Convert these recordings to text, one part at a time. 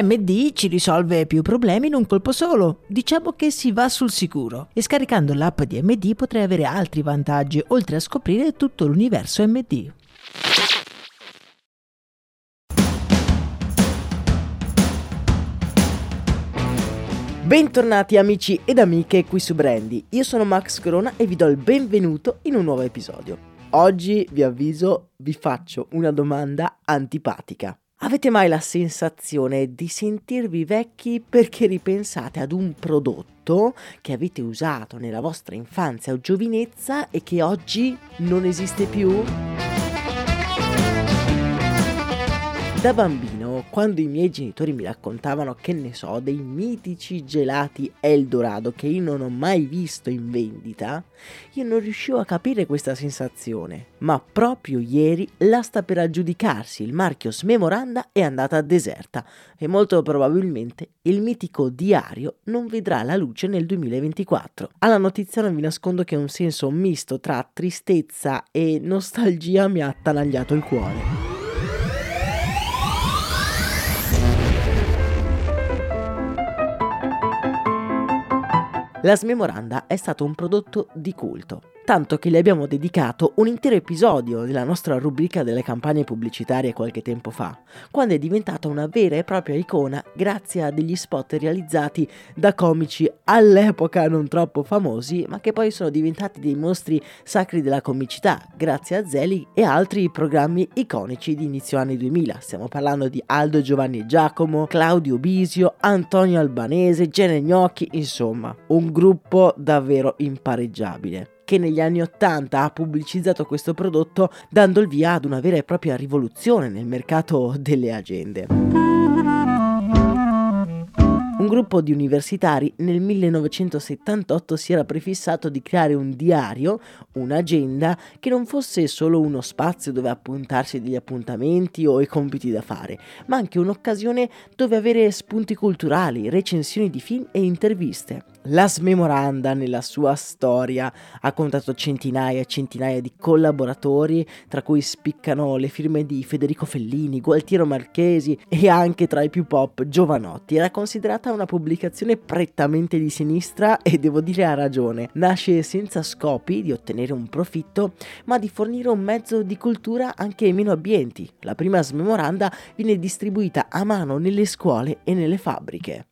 MD ci risolve più problemi in un colpo solo. Diciamo che si va sul sicuro. E scaricando l'app di MD potrei avere altri vantaggi, oltre a scoprire tutto l'universo MD. Bentornati amici ed amiche qui su Brandy. Io sono Max Corona e vi do il benvenuto in un nuovo episodio. Oggi vi avviso, vi faccio una domanda antipatica. Avete mai la sensazione di sentirvi vecchi perché ripensate ad un prodotto che avete usato nella vostra infanzia o giovinezza e che oggi non esiste più? Da bambino, quando i miei genitori mi raccontavano, che ne so, dei mitici gelati Eldorado che io non ho mai visto in vendita, io non riuscivo a capire questa sensazione. Ma proprio ieri l'asta per aggiudicarsi il marchio Smemoranda è andata deserta e molto probabilmente il mitico diario non vedrà la luce nel 2024. Alla notizia non vi nascondo che un senso misto tra tristezza e nostalgia mi ha attanagliato il cuore. La Smemoranda è stato un prodotto di culto tanto che le abbiamo dedicato un intero episodio della nostra rubrica delle campagne pubblicitarie qualche tempo fa, quando è diventata una vera e propria icona grazie a degli spot realizzati da comici all'epoca non troppo famosi, ma che poi sono diventati dei mostri sacri della comicità, grazie a Zeli e altri programmi iconici di inizio anni 2000. Stiamo parlando di Aldo Giovanni Giacomo, Claudio Bisio, Antonio Albanese, Gene Gnocchi, insomma, un gruppo davvero impareggiabile che negli anni 80 ha pubblicizzato questo prodotto dando il via ad una vera e propria rivoluzione nel mercato delle agende. Un gruppo di universitari nel 1978 si era prefissato di creare un diario, un'agenda, che non fosse solo uno spazio dove appuntarsi degli appuntamenti o i compiti da fare, ma anche un'occasione dove avere spunti culturali, recensioni di film e interviste. La Smemoranda nella sua storia ha contato centinaia e centinaia di collaboratori, tra cui spiccano le firme di Federico Fellini, Gualtiero Marchesi e anche tra i più pop Giovanotti. Era considerata una pubblicazione prettamente di sinistra e devo dire ha ragione. Nasce senza scopi di ottenere un profitto, ma di fornire un mezzo di cultura anche ai meno abbienti. La prima Smemoranda viene distribuita a mano nelle scuole e nelle fabbriche.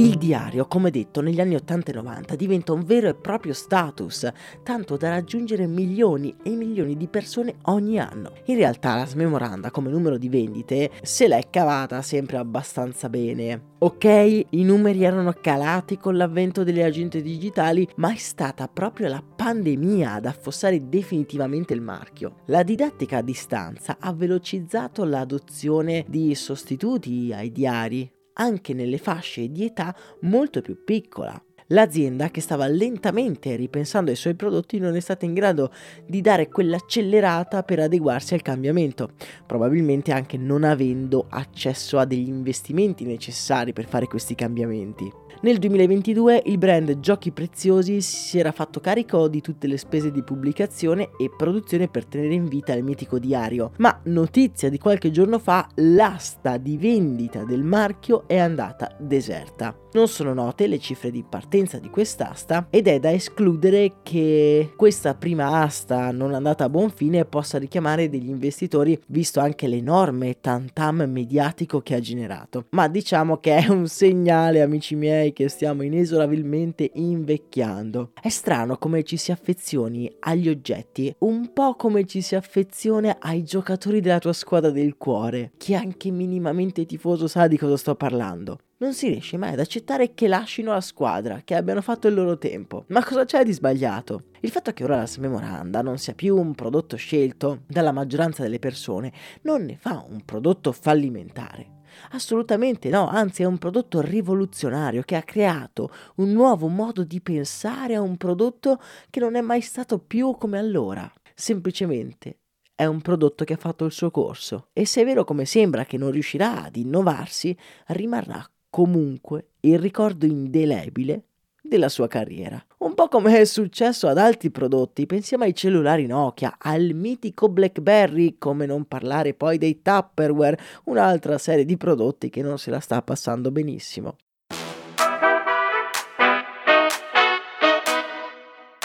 Il diario, come detto, negli anni 80 e 90 diventa un vero e proprio status, tanto da raggiungere milioni e milioni di persone ogni anno. In realtà la Smemoranda come numero di vendite se l'è cavata sempre abbastanza bene. Ok, i numeri erano calati con l'avvento delle agenti digitali, ma è stata proprio la pandemia ad affossare definitivamente il marchio. La didattica a distanza ha velocizzato l'adozione di sostituti ai diari, anche nelle fasce di età molto più piccola. L'azienda, che stava lentamente ripensando ai suoi prodotti, non è stata in grado di dare quell'accelerata per adeguarsi al cambiamento, probabilmente anche non avendo accesso a degli investimenti necessari per fare questi cambiamenti. Nel 2022 il brand Giochi Preziosi si era fatto carico di tutte le spese di pubblicazione e produzione per tenere in vita il mitico diario, ma notizia di qualche giorno fa l'asta di vendita del marchio è andata deserta. Non sono note le cifre di partenza di quest'asta ed è da escludere che questa prima asta non andata a buon fine possa richiamare degli investitori visto anche l'enorme tantam mediatico che ha generato. Ma diciamo che è un segnale, amici miei, che stiamo inesorabilmente invecchiando. È strano come ci si affezioni agli oggetti, un po' come ci si affeziona ai giocatori della tua squadra del cuore. Chi è anche minimamente tifoso sa di cosa sto parlando. Non si riesce mai ad accettare che lasciano la squadra, che abbiano fatto il loro tempo. Ma cosa c'è di sbagliato? Il fatto che ora la Smemoranda non sia più un prodotto scelto dalla maggioranza delle persone non ne fa un prodotto fallimentare. Assolutamente no, anzi è un prodotto rivoluzionario che ha creato un nuovo modo di pensare a un prodotto che non è mai stato più come allora. Semplicemente è un prodotto che ha fatto il suo corso e se è vero come sembra che non riuscirà ad innovarsi, rimarrà comunque il ricordo indelebile della sua carriera. Un po' come è successo ad altri prodotti, pensiamo ai cellulari Nokia, al mitico BlackBerry, come non parlare poi dei Tupperware, un'altra serie di prodotti che non se la sta passando benissimo.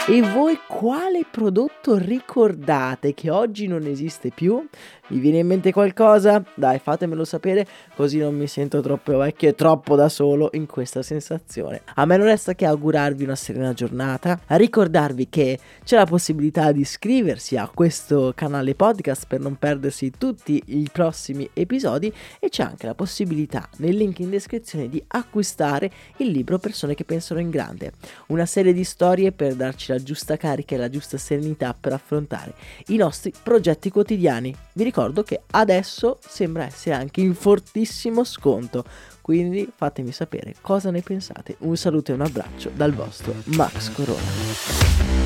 E voi quale prodotto ricordate che oggi non esiste più? Mi viene in mente qualcosa? Dai, fatemelo sapere, così non mi sento troppo vecchio e troppo da solo in questa sensazione. A me non resta che augurarvi una serena giornata, ricordarvi che c'è la possibilità di iscriversi a questo canale podcast per non perdersi tutti i prossimi episodi e c'è anche la possibilità nel link in descrizione di acquistare il libro Persone che pensano in grande, una serie di storie per darci la giusta carica e la giusta serenità per affrontare i nostri progetti quotidiani. Vi ricordo che adesso sembra essere anche in fortissimo sconto, quindi fatemi sapere cosa ne pensate. Un saluto e un abbraccio dal vostro Max Corona.